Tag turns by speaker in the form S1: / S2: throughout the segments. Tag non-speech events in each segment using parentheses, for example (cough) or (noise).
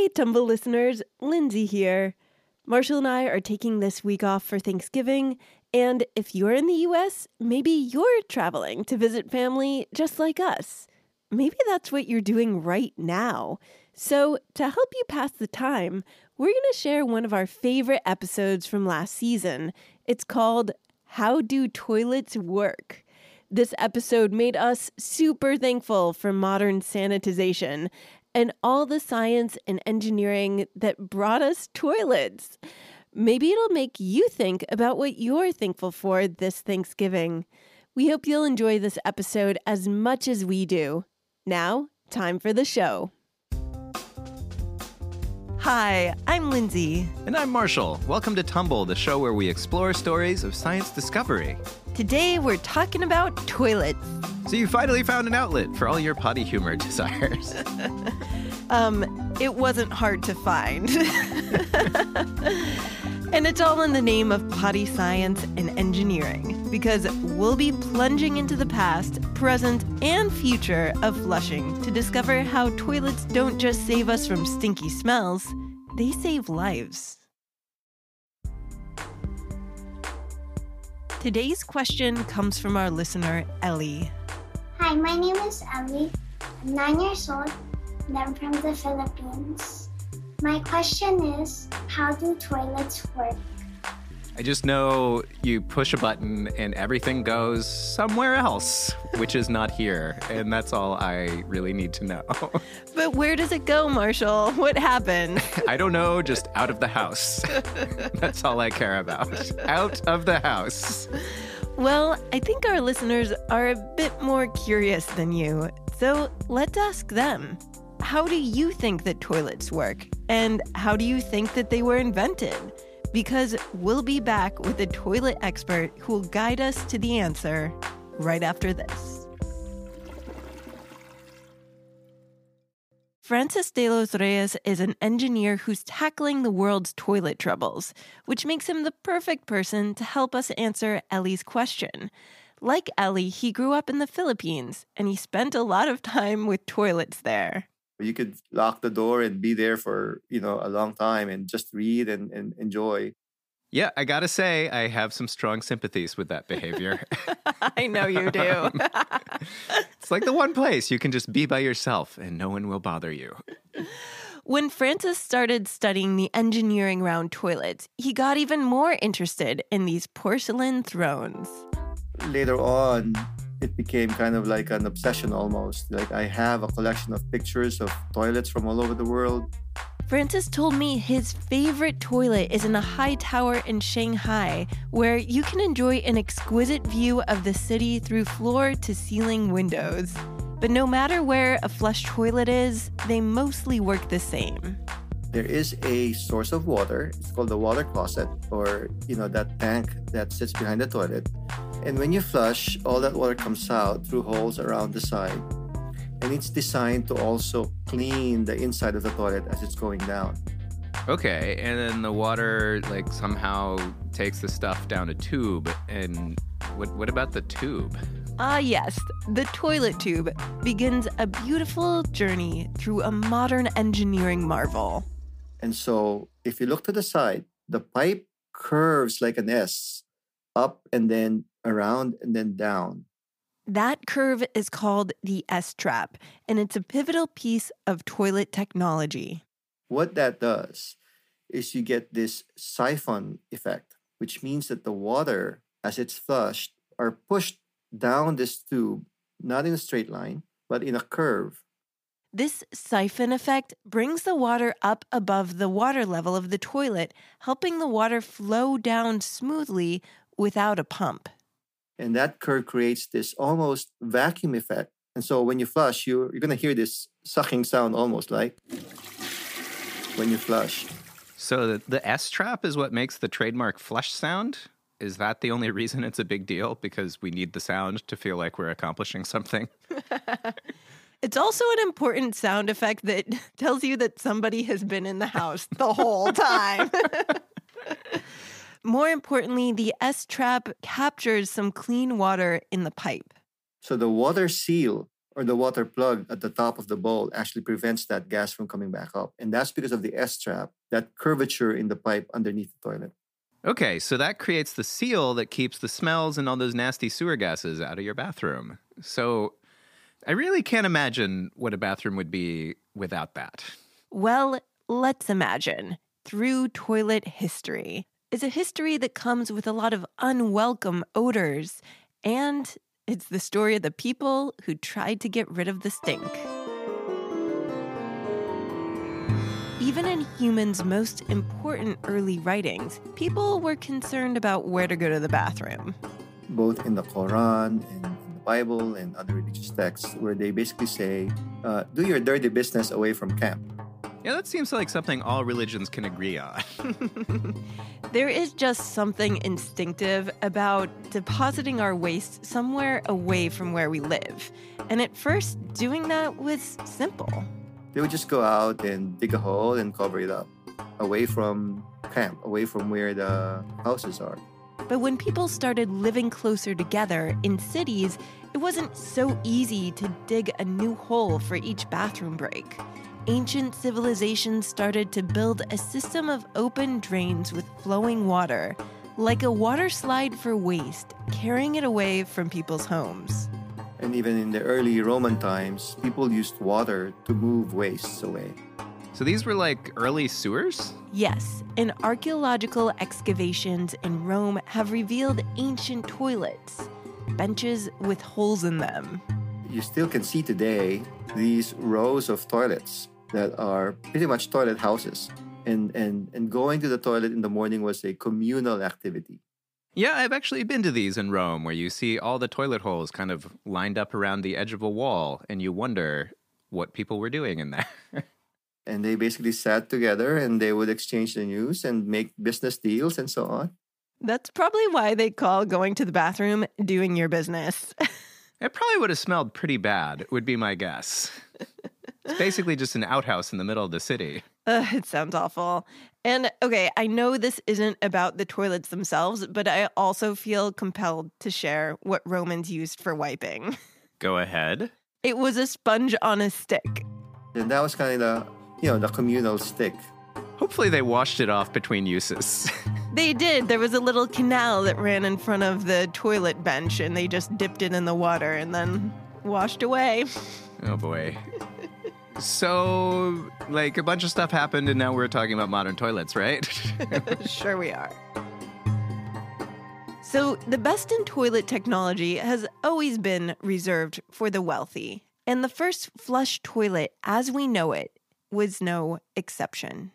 S1: Hey, Tumble listeners, Lindsay here. Marshall and I are taking this week off for Thanksgiving, and if you're in the US, maybe you're traveling to visit family just like us. Maybe that's what you're doing right now. So, to help you pass the time, we're going to share one of our favorite episodes from last season. It's called How Do Toilets Work? This episode made us super thankful for modern sanitization and all the science and engineering that brought us toilets. Maybe it'll make you think about what you're thankful for this Thanksgiving. We hope you'll enjoy this episode as much as we do. Now, time for the show. Hi, I'm Lindsay.
S2: And I'm Marshall. Welcome to Tumble, the show where we explore stories of science discovery.
S1: Today we're talking about toilets.
S2: So you finally found an outlet for all your potty humor (laughs) desires. (laughs)
S1: um, it wasn't hard to find. (laughs) and it's all in the name of potty science and engineering because we'll be plunging into the past, present, and future of flushing to discover how toilets don't just save us from stinky smells, they save lives. Today's question comes from our listener, Ellie.
S3: Hi, my name is Ellie. I'm nine years old and I'm from the Philippines. My question is How do toilets work?
S2: I just know you push a button and everything goes somewhere else, which is not here. And that's all I really need to know. (laughs)
S1: but where does it go, Marshall? What happened?
S2: I don't know, just out of the house. (laughs) that's all I care about. Out of the house.
S1: Well, I think our listeners are a bit more curious than you. So let's ask them. How do you think that toilets work? And how do you think that they were invented? Because we'll be back with a toilet expert who will guide us to the answer right after this. Francis de los Reyes is an engineer who's tackling the world's toilet troubles, which makes him the perfect person to help us answer Ellie's question. Like Ellie, he grew up in the Philippines and he spent a lot of time with toilets there
S4: you could lock the door and be there for you know a long time and just read and, and enjoy.
S2: Yeah i gotta say i have some strong sympathies with that behavior. (laughs)
S1: I know you do. (laughs)
S2: It's like the one place you can just be by yourself and no one will bother you.
S1: When Francis started studying the engineering round toilets, he got even more interested in these porcelain thrones.
S4: Later on, it became kind of like an obsession almost. Like I have a collection of pictures of toilets from all over the world.
S1: Francis told me his favorite toilet is in a high tower in Shanghai, where you can enjoy an exquisite view of the city through floor to ceiling windows. But no matter where a flush toilet is, they mostly work the same.
S4: There is a source of water. It's called the water closet, or you know that tank that sits behind the toilet and when you flush, all that water comes out through holes around the side. And it's designed to also clean the inside of the toilet as it's going down.
S2: Okay, and then the water like somehow takes the stuff down a tube. And what what about the tube?
S1: Ah, yes, the toilet tube begins a beautiful journey through a modern engineering marvel.
S4: And so, if you look to the side, the pipe curves like an S up and then around and then down.
S1: That curve is called the S trap, and it's a pivotal piece of toilet technology.
S4: What that does is you get this siphon effect, which means that the water, as it's flushed, are pushed down this tube, not in a straight line, but in a curve.
S1: This siphon effect brings the water up above the water level of the toilet, helping the water flow down smoothly without a pump.
S4: And that curve creates this almost vacuum effect. And so when you flush, you're, you're going to hear this sucking sound almost like when you flush.
S2: So the, the S trap is what makes the trademark flush sound? Is that the only reason it's a big deal? Because we need the sound to feel like we're accomplishing something? (laughs)
S1: It's also an important sound effect that (laughs) tells you that somebody has been in the house the whole time. (laughs) More importantly, the S trap captures some clean water in the pipe.
S4: So the water seal or the water plug at the top of the bowl actually prevents that gas from coming back up. And that's because of the S trap, that curvature in the pipe underneath the toilet.
S2: Okay, so that creates the seal that keeps the smells and all those nasty sewer gases out of your bathroom. So I really can't imagine what a bathroom would be without that.
S1: Well, let's imagine. Through toilet history is a history that comes with a lot of unwelcome odors, and it's the story of the people who tried to get rid of the stink. Even in humans' most important early writings, people were concerned about where to go to the bathroom.
S4: Both in the Quran and in the Bible and other religious texts, where they basically say, uh, do your dirty business away from camp.
S2: Yeah, that seems like something all religions can agree on. (laughs)
S1: there is just something instinctive about depositing our waste somewhere away from where we live. And at first, doing that was simple.
S4: They would just go out and dig a hole and cover it up, away from camp, away from where the houses are.
S1: But when people started living closer together in cities, it wasn't so easy to dig a new hole for each bathroom break ancient civilizations started to build a system of open drains with flowing water, like a water slide for waste, carrying it away from people's homes.
S4: And even in the early Roman times, people used water to move wastes away.
S2: So these were like early sewers?
S1: Yes, and archaeological excavations in Rome have revealed ancient toilets, benches with holes in them.
S4: You still can see today these rows of toilets that are pretty much toilet houses. And, and, and going to the toilet in the morning was a communal activity.
S2: Yeah, I've actually been to these in Rome where you see all the toilet holes kind of lined up around the edge of a wall, and you wonder what people were doing in there. (laughs)
S4: and they basically sat together and they would exchange the news and make business deals and so on.
S1: That's probably why they call going to the bathroom doing your business. (laughs)
S2: it probably would have smelled pretty bad, would be my guess. (laughs) It's basically just an outhouse in the middle of the city.
S1: Uh, it sounds awful. And okay, I know this isn't about the toilets themselves, but I also feel compelled to share what Romans used for wiping. (laughs)
S2: Go ahead.
S1: It was a sponge on a stick.
S4: And that was kind of the, you know, the communal stick.
S2: Hopefully they washed it off between uses. (laughs)
S1: they did. There was a little canal that ran in front of the toilet bench and they just dipped it in the water and then washed away.
S2: Oh boy. So, like, a bunch of stuff happened, and now we're talking about modern toilets, right? (laughs)
S1: sure, we are. So, the best in toilet technology has always been reserved for the wealthy. And the first flush toilet, as we know it, was no exception.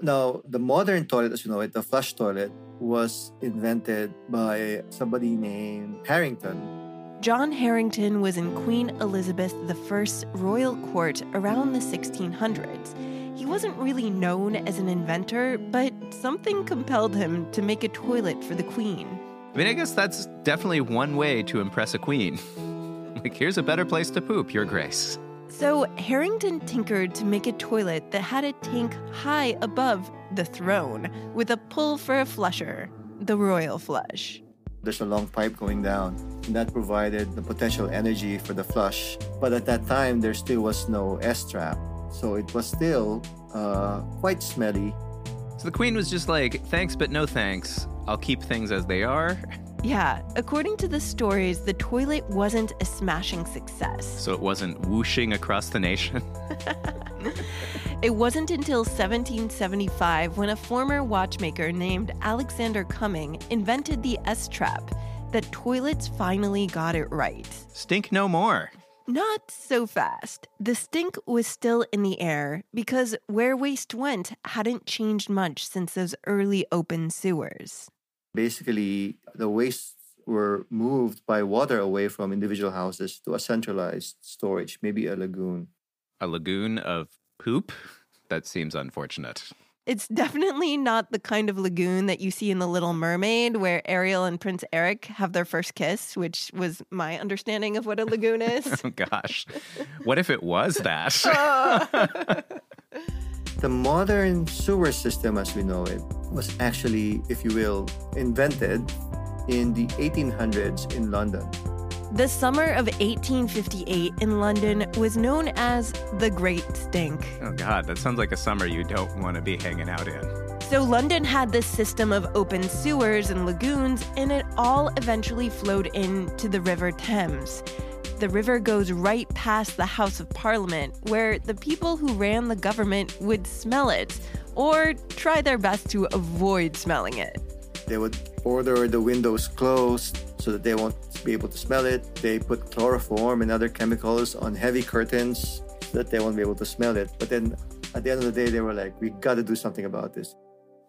S4: Now, the modern toilet, as you know it, the flush toilet, was invented by somebody named Harington
S1: John Harington was in Queen Elizabeth I's royal court around the 1600s. He wasn't really known as an inventor, but something compelled him to make a toilet for the queen.
S2: I mean, I guess that's definitely one way to impress a queen. (laughs) like, here's a better place to poop, Your Grace.
S1: So, Harington tinkered to make a toilet that had a tank high above the throne with a pull for a flusher, the royal flush.
S4: There's a long pipe going down, and that provided the potential energy for the flush. But at that time, there still was no S trap, so it was still uh, quite smelly.
S2: So the queen was just like, thanks, but no thanks. I'll keep things as they are. (laughs)
S1: Yeah, according to the stories, the toilet wasn't a smashing success.
S2: So it wasn't whooshing across the nation? (laughs) (laughs)
S1: It wasn't until 1775 when a former watchmaker named Alexander Cumming invented the S trap that toilets finally got it right.
S2: Stink no more.
S1: Not so fast. The stink was still in the air because where waste went hadn't changed much since those early open sewers.
S4: Basically, the wastes were moved by water away from individual houses to a centralized storage, maybe a lagoon.
S2: A lagoon of poop? That seems unfortunate.
S1: It's definitely not the kind of lagoon that you see in The Little Mermaid, where Ariel and Prince Eric have their first kiss, which was my understanding of what a lagoon (laughs) is.
S2: oh, gosh. What if it was that? (laughs) (laughs)
S4: the modern sewer system, as we know it, was actually, if you will, invented in the 1800s in London
S1: The summer of 1858 in London was known as the Great Stink.
S2: Oh, God, that sounds like a summer you don't want to be hanging out in.
S1: So, London had this system of open sewers and lagoons, and it all eventually flowed into the River Thames. The river goes right past the House of Parliament, where the people who ran the government would smell it, or try their best to avoid smelling it.
S4: They would order the windows closed so that they won't be able to smell it. They put chloroform and other chemicals on heavy curtains so that they won't be able to smell it. But then at the end of the day, they were like, we got to do something about this.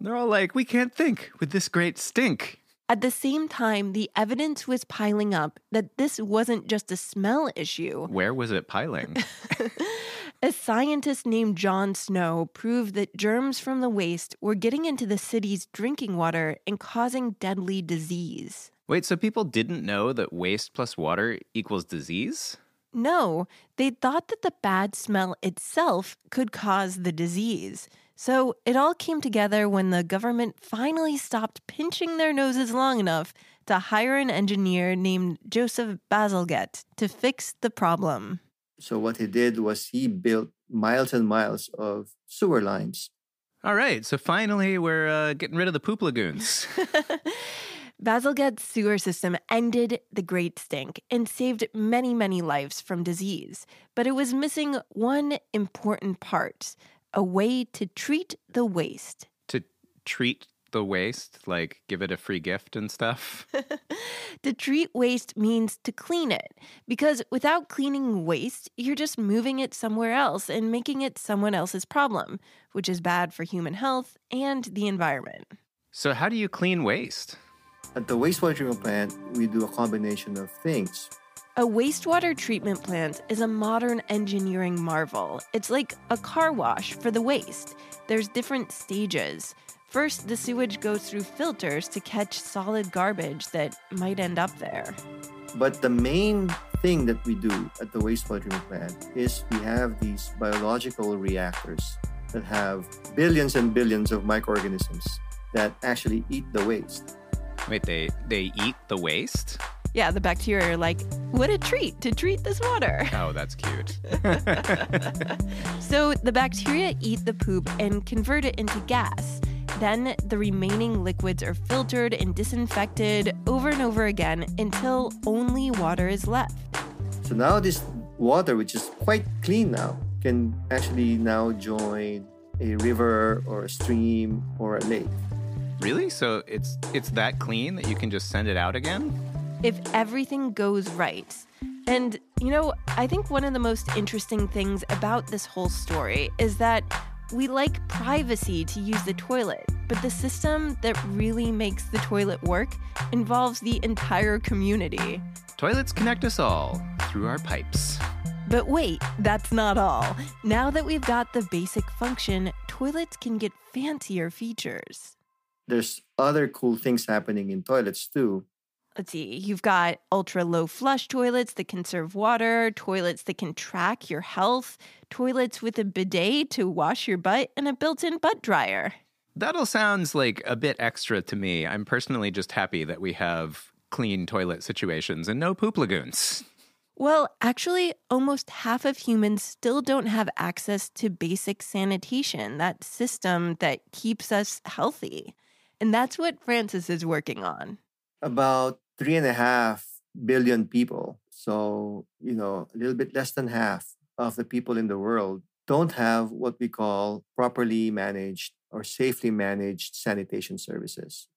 S2: They're all like, we can't think with this great stink.
S1: At the same time, the evidence was piling up that this wasn't just a smell issue.
S2: Where was it piling? (laughs)
S1: a scientist named John Snow proved that germs from the waste were getting into the city's drinking water and causing deadly disease.
S2: Wait, so people didn't know that waste plus water equals disease?
S1: No, they thought that the bad smell itself could cause the disease. So it all came together when the government finally stopped pinching their noses long enough to hire an engineer named Joseph Bazalgette to fix the problem.
S4: So what he did was he built miles and miles of sewer lines.
S2: All right, so finally we're uh, getting rid of the poop lagoons. (laughs)
S1: Bazalgette's sewer system ended the Great Stink and saved many, many lives from disease. But it was missing one important part a way to treat the waste.
S2: To treat the waste, like give it a free gift and stuff? (laughs)
S1: to treat waste means to clean it, because without cleaning waste, you're just moving it somewhere else and making it someone else's problem, which is bad for human health and the environment.
S2: So, how do you clean waste?
S4: At the wastewater treatment plant, we do a combination of things.
S1: A wastewater treatment plant is a modern engineering marvel. It's like a car wash for the waste. There's different stages. First, the sewage goes through filters to catch solid garbage that might end up there.
S4: But the main thing that we do at the wastewater treatment plant is we have these biological reactors that have billions and billions of microorganisms that actually eat the waste.
S2: Wait, they they eat the waste?
S1: Yeah, the bacteria are like, what a treat to treat this water. (laughs)
S2: Oh, that's cute. (laughs)
S1: so the bacteria eat the poop and convert it into gas. Then the remaining liquids are filtered and disinfected over and over again until only water is left.
S4: So now this water, which is quite clean now, can actually now join a river or a stream or a lake.
S2: Really? So it's it's that clean that you can just send it out again?
S1: If everything goes right. And you know, I think one of the most interesting things about this whole story is that we like privacy to use the toilet, but the system that really makes the toilet work involves the entire community.
S2: Toilets connect us all through our pipes.
S1: But wait, that's not all. Now that we've got the basic function, toilets can get fancier features
S4: there's other cool things happening in toilets too.
S1: Let's see, you've got ultra low flush toilets that conserve water, toilets that can track your health, toilets with a bidet to wash your butt, and a built in butt dryer.
S2: That all sounds like a bit extra to me. I'm personally just happy that we have clean toilet situations and no poop lagoons.
S1: Well, actually, almost half of humans still don't have access to basic sanitation, that system that keeps us healthy. And that's what Francis is working on.
S4: About three and a half billion people. So, you know, a little bit less than half of the people in the world don't have what we call properly managed or safely managed sanitation services.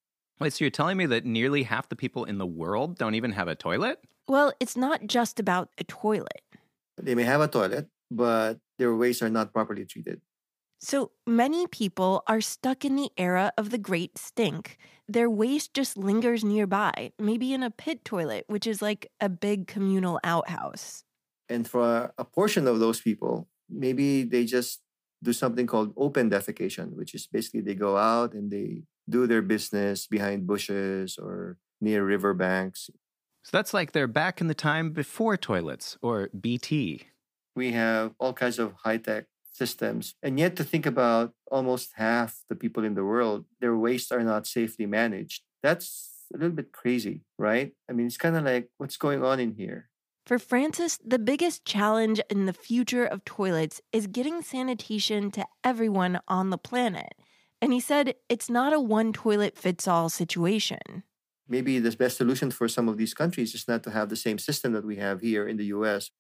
S2: Wait, so you're telling me that nearly half the people in the world don't even have a toilet?
S1: Well, it's not just about a toilet.
S4: They may have a toilet, but their waste are not properly treated.
S1: So many people are stuck in the era of the great stink. Their waste just lingers nearby, maybe in a pit toilet, which is like a big communal outhouse.
S4: And for a portion of those people, maybe they just do something called open defecation, which is basically they go out and they do their business behind bushes or near riverbanks.
S2: So that's like they're back in the time before toilets or BT.
S4: We have all kinds of high tech systems. And yet, to think about almost half the people in the world, their waste are not safely managed. That's a little bit crazy, right? I mean, it's kind of like, what's going on in here?
S1: For Francis, the biggest challenge in the future of toilets is getting sanitation to everyone on the planet. And he said it's not a one toilet fits all situation.
S4: Maybe the best solution for some of these countries is not to have the same system that we have here in the US.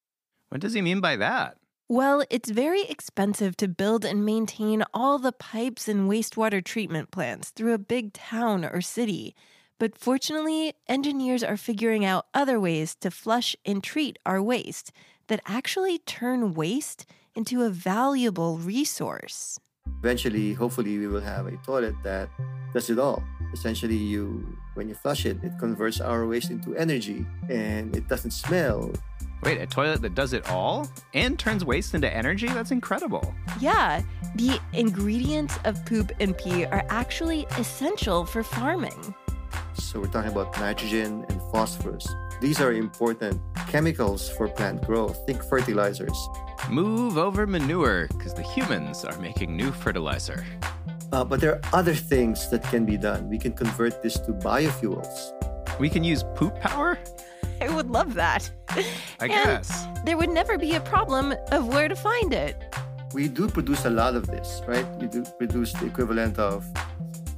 S2: What does he mean by that?
S1: Well, it's very expensive to build and maintain all the pipes and wastewater treatment plants through a big town or city. But fortunately, engineers are figuring out other ways to flush and treat our waste that actually turn waste into a valuable resource.
S4: Eventually, hopefully, we will have a toilet that does it all. Essentially, you when you flush it, it converts our waste into energy and it doesn't smell.
S2: Wait, a toilet that does it all and turns waste into energy? That's incredible.
S1: Yeah, the ingredients of poop and pee are actually essential for farming.
S4: So, we're talking about nitrogen and phosphorus. These are important chemicals for plant growth. Think fertilizers.
S2: Move over manure because the humans are making new fertilizer.
S4: Uh, but there are other things that can be done. We can convert this to biofuels.
S2: We can use poop power?
S1: I would love that.
S2: I
S1: And
S2: guess.
S1: There would never be a problem of where to find it.
S4: We do produce a lot of this, right? We do produce the equivalent of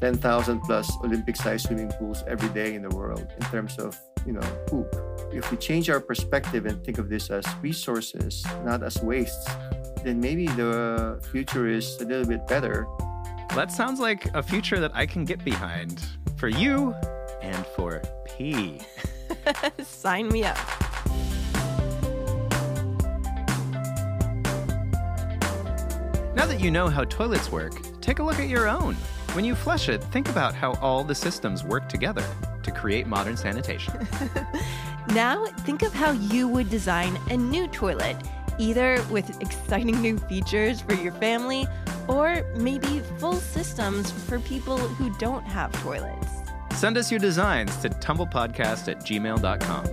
S4: 10,000 plus Olympic sized swimming pools every day in the world in terms of, you know, poop. If we change our perspective and think of this as resources, not as wastes, then maybe the future is a little bit better.
S2: That sounds like a future that I can get behind for you and for pee. (laughs) (laughs)
S1: Sign me up.
S2: Now that you know how toilets work, take a look at your own. When you flush it, think about how all the systems work together to create modern sanitation. (laughs)
S1: Now, think of how you would design a new toilet, either with exciting new features for your family or maybe full systems for people who don't have toilets.
S2: Send us your designs to tumblepodcast at gmail.com.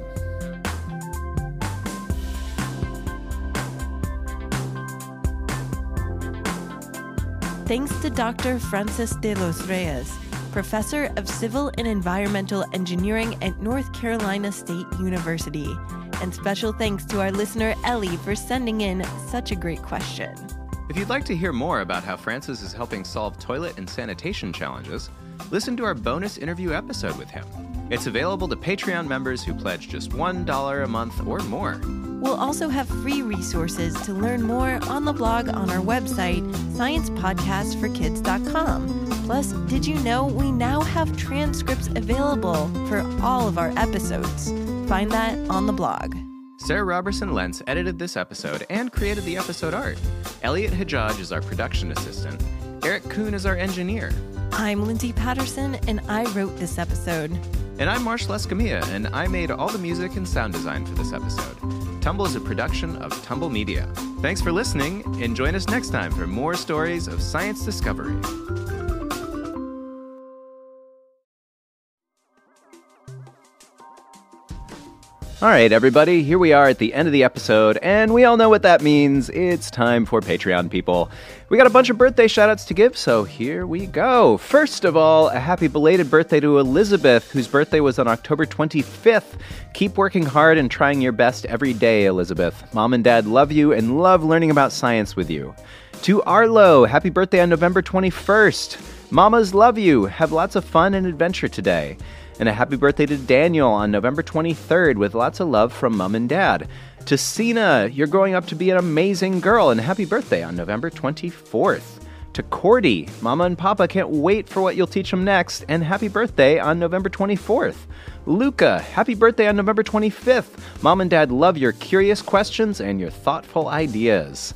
S1: Thanks to Dr. Francis de los Reyes, professor of civil and environmental engineering at North Carolina State University. And special thanks to our listener Ellie for sending in such a great question.
S2: If you'd like to hear more about how Francis is helping solve toilet and sanitation challenges, listen to our bonus interview episode with him. It's available to Patreon members who pledge just $1 a month or more.
S1: We'll also have free resources to learn more on the blog on our website, sciencepodcastforkids.com. Plus, did you know we now have transcripts available for all of our episodes? Find that on the blog.
S2: Sarah Robertson Lentz edited this episode and created the episode art. Elliot Hajaj is our production assistant. Eric Kuhn is our engineer.
S1: I'm Lindsay Patterson, and I wrote this episode.
S2: And I'm Marshall Escamilla, and I made all the music and sound design for this episode. Tumble is a production of Tumble Media. Thanks for listening, and join us next time for more stories of science discovery. All right, everybody, here we are at the end of the episode, and we all know what that means. It's time for Patreon people. We got a bunch of birthday shoutouts to give, so here we go. First of all, a happy belated birthday to Elizabeth, whose birthday was on October 25th. Keep working hard and trying your best every day, Elizabeth. Mom and Dad love you and love learning about science with you. To Arlo, happy birthday on November 21st. Mamas love you. Have lots of fun and adventure today. And a happy birthday to Daniel on November 23rd with lots of love from mom and dad. To Sina, you're growing up to be an amazing girl, and happy birthday on November 24th. To Cordy, Mama and Papa can't wait for what you'll teach them next, and happy birthday on November 24th. Luca, happy birthday on November 25th. Mom and Dad love your curious questions and your thoughtful ideas.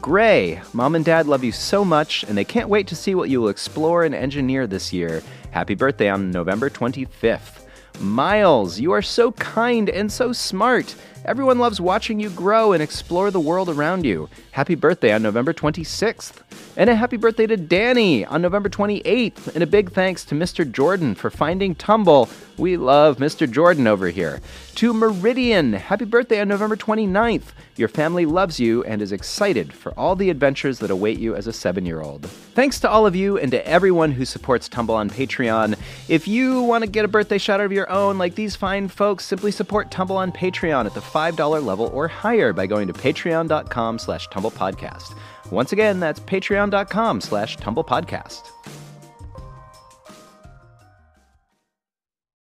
S2: Gray, Mom and Dad love you so much, and they can't wait to see what you will explore and engineer this year. Happy birthday on November 25th. Miles, you are so kind and so smart. Everyone loves watching you grow and explore the world around you. Happy birthday on November 26th. And a happy birthday to Danny on November 28th. And a big thanks to Mr. Jordan for finding Tumble. We love Mr. Jordan over here. To Meridian, happy birthday on November 29th. Your family loves you and is excited for all the adventures that await you as a seven year old. Thanks to all of you and to everyone who supports Tumble on Patreon. If you want to get a birthday shout out of your own, like these fine folks, simply support Tumble on Patreon at the $5 level or higher by going to patreon.com slash tumblepodcast. Once again, that's patreon.com slash tumblepodcast.